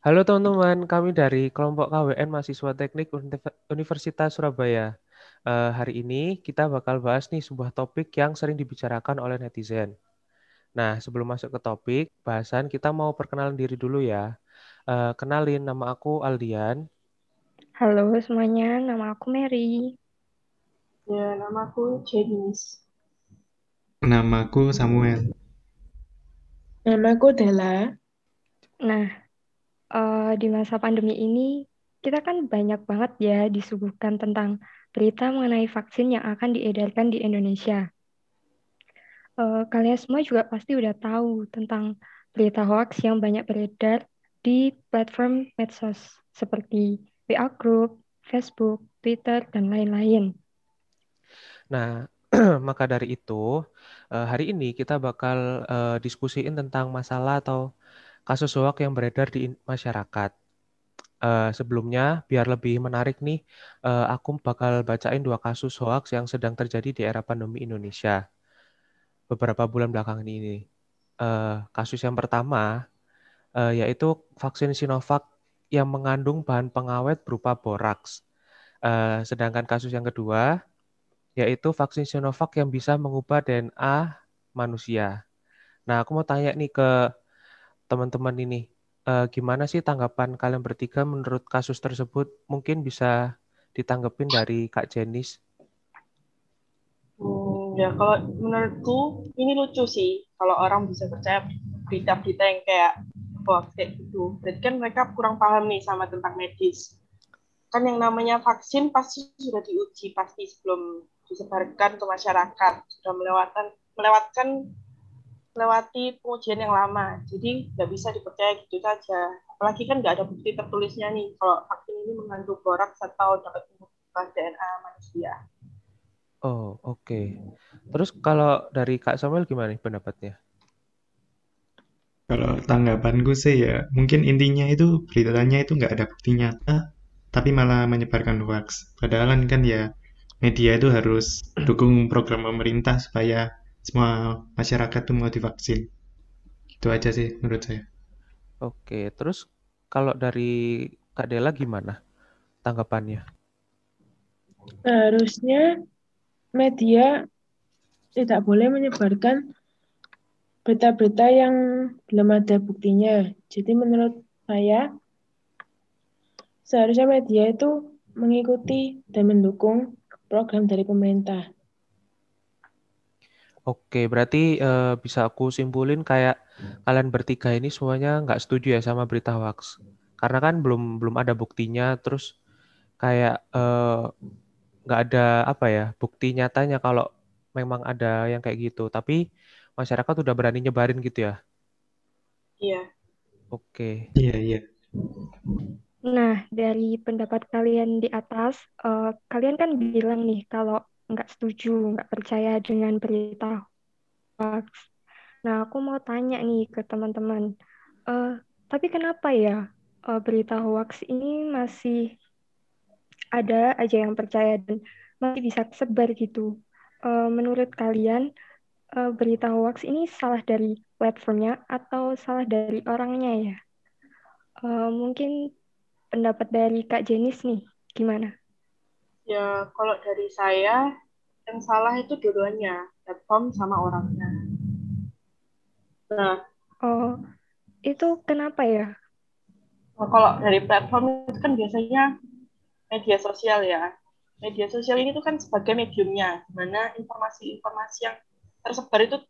Halo teman-teman, kami dari kelompok KWN Mahasiswa Teknik Universitas Surabaya. Uh, hari ini kita bakal bahas nih sebuah topik yang sering dibicarakan oleh netizen. Nah, sebelum masuk ke topik bahasan, kita mau perkenalan diri dulu ya. Uh, kenalin, nama aku Aldian. Halo semuanya, nama aku Mary. Ya, nama aku Janice. Namaku Samuel. Namaku Della. Nah, uh, di masa pandemi ini kita kan banyak banget ya disuguhkan tentang berita mengenai vaksin yang akan diedarkan di Indonesia. Uh, kalian semua juga pasti udah tahu tentang berita hoax yang banyak beredar di platform medsos seperti WA Group, Facebook, Twitter, dan lain-lain. Nah, maka dari itu, uh, hari ini kita bakal diskusiin tentang masalah atau kasus hoax yang beredar di masyarakat. Uh, sebelumnya, biar lebih menarik nih, uh, aku bakal bacain dua kasus hoax yang sedang terjadi di era pandemi Indonesia beberapa bulan belakangan ini. Uh, kasus yang pertama uh, yaitu vaksin Sinovac yang mengandung bahan pengawet berupa boraks. Uh, sedangkan kasus yang kedua yaitu vaksin Sinovac yang bisa mengubah DNA manusia. Nah, aku mau tanya nih ke teman-teman ini, uh, gimana sih tanggapan kalian bertiga menurut kasus tersebut? Mungkin bisa ditanggepin dari Kak Jenis. Hmm, ya, kalau menurutku ini lucu sih kalau orang bisa percaya berita-berita yang kayak hoax kayak gitu. Berarti kan mereka kurang paham nih sama tentang medis. Kan yang namanya vaksin pasti sudah diuji pasti sebelum disebarkan ke masyarakat sudah melewatkan melewatkan melewati pengujian yang lama. Jadi nggak bisa dipercaya gitu saja. Apalagi kan nggak ada bukti tertulisnya nih kalau vaksin ini mengandung boraks atau dapat mengubah DNA manusia. Oh oke. Okay. terus kalau dari kak Samuel gimana nih pendapatnya? Kalau tanggapanku sih ya mungkin intinya itu beritanya itu nggak ada bukti nyata tapi malah menyebarkan hoax. Padahal kan ya media itu harus dukung program pemerintah supaya semua masyarakat tuh mau divaksin. Itu aja sih menurut saya. Oke, terus kalau dari Kak Dela gimana tanggapannya? Harusnya media tidak boleh menyebarkan berita-berita yang belum ada buktinya. Jadi menurut saya seharusnya media itu mengikuti dan mendukung program dari pemerintah. Oke, berarti uh, bisa aku simpulin kayak kalian bertiga ini semuanya nggak setuju ya sama berita hoax. Karena kan belum belum ada buktinya, terus kayak uh, nggak ada apa ya bukti nyatanya kalau memang ada yang kayak gitu. Tapi masyarakat udah berani nyebarin gitu ya? Iya. Oke. Iya iya. Nah, dari pendapat kalian di atas, uh, kalian kan bilang nih kalau nggak setuju, nggak percaya dengan berita hoax. Nah, aku mau tanya nih ke teman-teman, uh, tapi kenapa ya uh, berita hoax ini masih ada aja yang percaya dan masih bisa sebar gitu? Uh, menurut kalian, uh, berita hoax ini salah dari platformnya atau salah dari orangnya ya? Uh, mungkin pendapat dari Kak Jenis nih, gimana? Ya, kalau dari saya, yang salah itu dua-duanya, platform sama orangnya. Nah, oh, itu kenapa ya? Nah, kalau dari platform itu kan biasanya media sosial ya. Media sosial ini tuh kan sebagai mediumnya, di mana informasi-informasi yang tersebar itu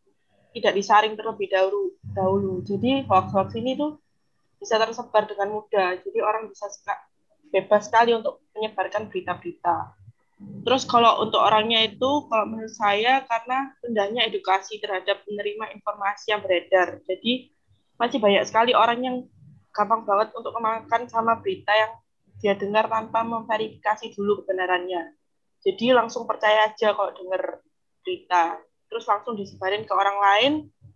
tidak disaring terlebih dahulu. dahulu. Jadi hoax-hoax ini tuh bisa tersebar dengan mudah. Jadi orang bisa suka bebas sekali untuk menyebarkan berita-berita. Terus kalau untuk orangnya itu, kalau menurut saya karena rendahnya edukasi terhadap menerima informasi yang beredar. Jadi masih banyak sekali orang yang gampang banget untuk memakan sama berita yang dia dengar tanpa memverifikasi dulu kebenarannya. Jadi langsung percaya aja kalau dengar berita. Terus langsung disebarin ke orang lain,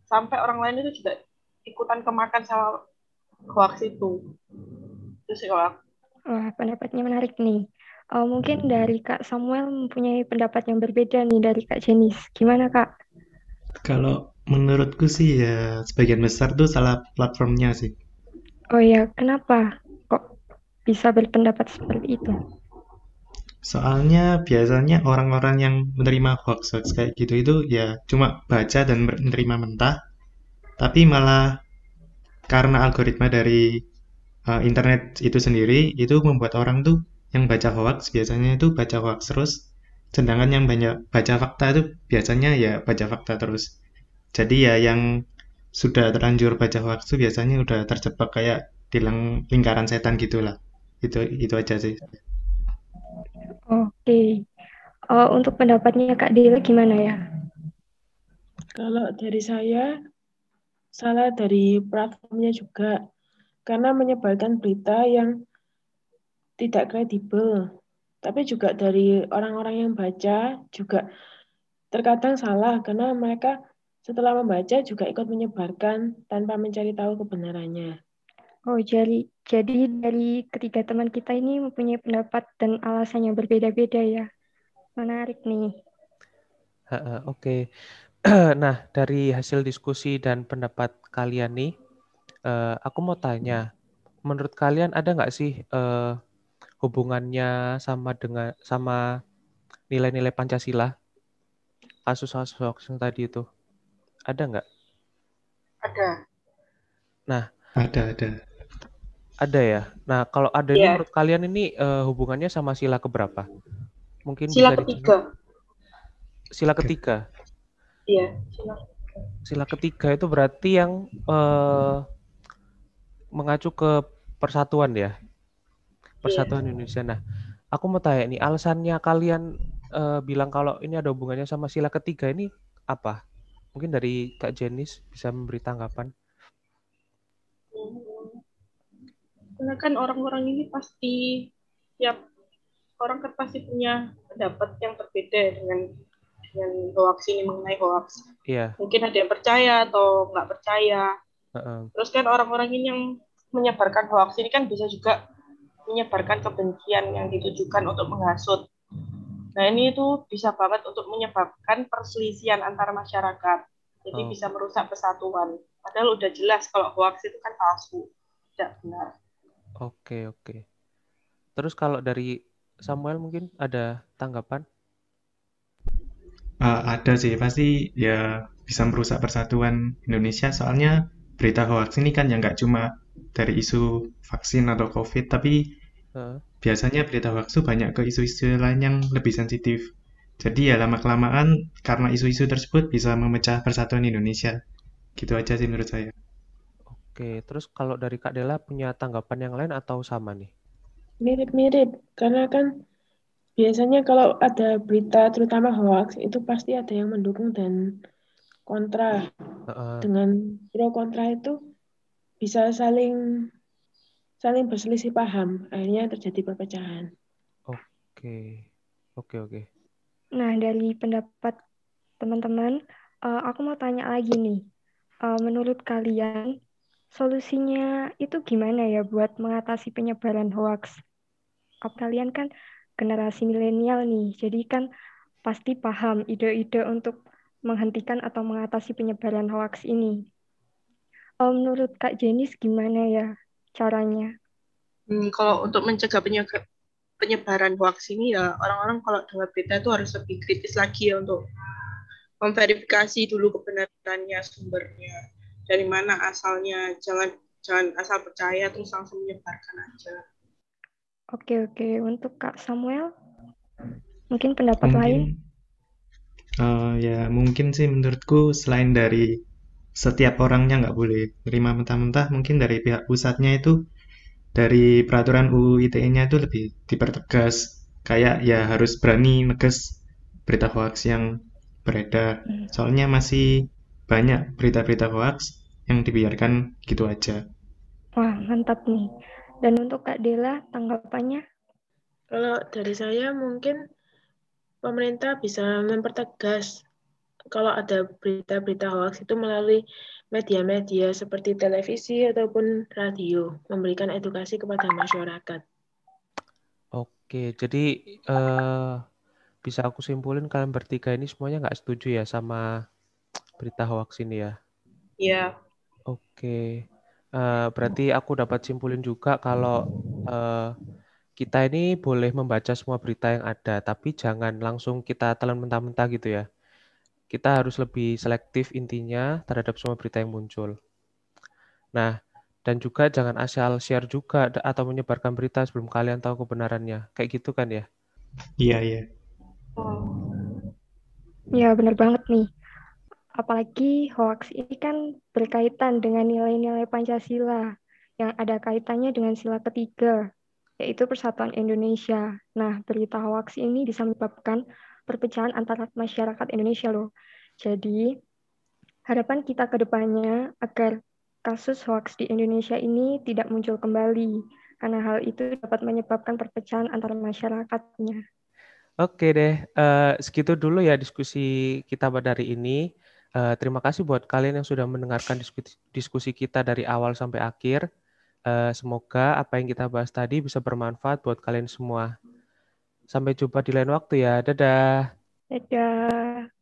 sampai orang lain itu juga ikutan kemakan sama hoax itu. Sih kalau Wah, pendapatnya menarik nih. Uh, mungkin dari Kak Samuel mempunyai pendapat yang berbeda nih dari Kak Jenis. Gimana Kak? Kalau menurutku sih ya sebagian besar tuh salah platformnya sih. Oh ya, kenapa kok bisa berpendapat seperti itu? Soalnya biasanya orang-orang yang menerima hoax-hoax kayak gitu itu ya cuma baca dan menerima mentah, tapi malah karena algoritma dari uh, internet itu sendiri itu membuat orang tuh yang baca hoax biasanya itu baca hoax terus, sedangkan yang banyak baca fakta itu biasanya ya baca fakta terus. Jadi ya yang sudah terlanjur baca hoax itu biasanya udah terjebak kayak di lingkaran setan gitulah. Itu itu aja sih. Oke. Uh, untuk pendapatnya Kak Dila gimana ya? Kalau dari saya, salah dari platformnya juga. Karena menyebarkan berita yang tidak kredibel. Tapi juga dari orang-orang yang baca juga terkadang salah karena mereka setelah membaca juga ikut menyebarkan tanpa mencari tahu kebenarannya. Oh, jadi jadi dari ketiga teman kita ini mempunyai pendapat dan alasan yang berbeda-beda ya. Menarik nih. Oke. Okay. nah, dari hasil diskusi dan pendapat kalian nih, uh, aku mau tanya, menurut kalian ada nggak sih uh, hubungannya sama dengan sama nilai-nilai Pancasila? Kasus-kasus yang tadi itu, ada nggak? Ada. Nah, ada ada. Ada ya. Nah, kalau ada yeah. iya. menurut kalian ini uh, hubungannya sama sila keberapa? Mungkin sila bisa ketiga. Sila ketiga. Iya, sila. Sila ketiga itu berarti yang uh, mengacu ke persatuan ya. Persatuan yeah. Indonesia. Nah, aku mau tanya nih, alasannya kalian uh, bilang kalau ini ada hubungannya sama sila ketiga ini apa? Mungkin dari Kak Jenis bisa memberi tanggapan. karena kan orang-orang ini pasti tiap orang kan pasti punya pendapat yang berbeda dengan dengan hoax ini mengenai hoax. Iya. Mungkin ada yang percaya atau nggak percaya. Uh-uh. Terus kan orang-orang ini yang menyebarkan hoax ini kan bisa juga menyebarkan kebencian yang ditujukan untuk menghasut. Nah ini itu bisa banget untuk menyebabkan perselisihan antara masyarakat. Jadi oh. bisa merusak persatuan. Padahal udah jelas kalau hoax itu kan palsu, tidak benar. Oke, oke. Terus kalau dari Samuel mungkin ada tanggapan? Uh, ada sih, pasti ya bisa merusak persatuan Indonesia. Soalnya berita hoax ini kan ya nggak cuma dari isu vaksin atau COVID, tapi uh. biasanya berita hoax itu banyak ke isu-isu lain yang lebih sensitif. Jadi ya lama-kelamaan karena isu-isu tersebut bisa memecah persatuan Indonesia. Gitu aja sih menurut saya. Oke, terus kalau dari Kak Dela punya tanggapan yang lain atau sama nih? Mirip-mirip, karena kan biasanya kalau ada berita terutama hoax itu pasti ada yang mendukung dan kontra. Uh, Dengan pro kontra itu bisa saling saling berselisih paham, akhirnya terjadi perpecahan. Oke, oke, oke. Nah dari pendapat teman-teman, uh, aku mau tanya lagi nih, uh, menurut kalian solusinya itu gimana ya buat mengatasi penyebaran hoax? Kalian kan generasi milenial nih, jadi kan pasti paham ide-ide untuk menghentikan atau mengatasi penyebaran hoax ini. Oh, menurut Kak Jenis gimana ya caranya? Hmm, kalau untuk mencegah penyebaran hoax ini ya orang-orang kalau dengar berita itu harus lebih kritis lagi ya untuk memverifikasi dulu kebenarannya sumbernya dari mana asalnya jangan jangan asal percaya terus langsung menyebarkan aja oke oke untuk kak Samuel mungkin pendapat mungkin, lain uh, ya mungkin sih menurutku selain dari setiap orangnya nggak boleh terima mentah-mentah mungkin dari pihak pusatnya itu dari peraturan UU ITE-nya itu lebih dipertegas kayak ya harus berani neges berita hoax yang beredar hmm. soalnya masih banyak berita-berita hoax yang dibiarkan gitu aja. Wah, mantap nih. Dan untuk Kak Dela, tanggapannya? Kalau dari saya mungkin pemerintah bisa mempertegas kalau ada berita-berita hoax itu melalui media-media seperti televisi ataupun radio, memberikan edukasi kepada masyarakat. Oke, jadi uh, bisa aku simpulin kalian bertiga ini semuanya nggak setuju ya sama berita hoax ini ya? Iya. Oke. Uh, berarti aku dapat simpulin juga kalau uh, kita ini boleh membaca semua berita yang ada, tapi jangan langsung kita telan mentah-mentah gitu ya. Kita harus lebih selektif intinya terhadap semua berita yang muncul. Nah, dan juga jangan asal share juga atau menyebarkan berita sebelum kalian tahu kebenarannya. Kayak gitu kan ya? Iya, iya. Iya, benar banget nih. Apalagi hoax ini kan berkaitan dengan nilai-nilai Pancasila yang ada kaitannya dengan sila ketiga, yaitu Persatuan Indonesia. Nah, berita hoax ini bisa menyebabkan perpecahan antara masyarakat Indonesia loh. Jadi, harapan kita ke depannya agar kasus hoax di Indonesia ini tidak muncul kembali, karena hal itu dapat menyebabkan perpecahan antara masyarakatnya. Oke deh, uh, segitu dulu ya diskusi kita pada hari ini. Uh, terima kasih buat kalian yang sudah mendengarkan diskusi, diskusi kita dari awal sampai akhir. Uh, semoga apa yang kita bahas tadi bisa bermanfaat buat kalian semua. Sampai jumpa di lain waktu ya. Dadah. Dadah.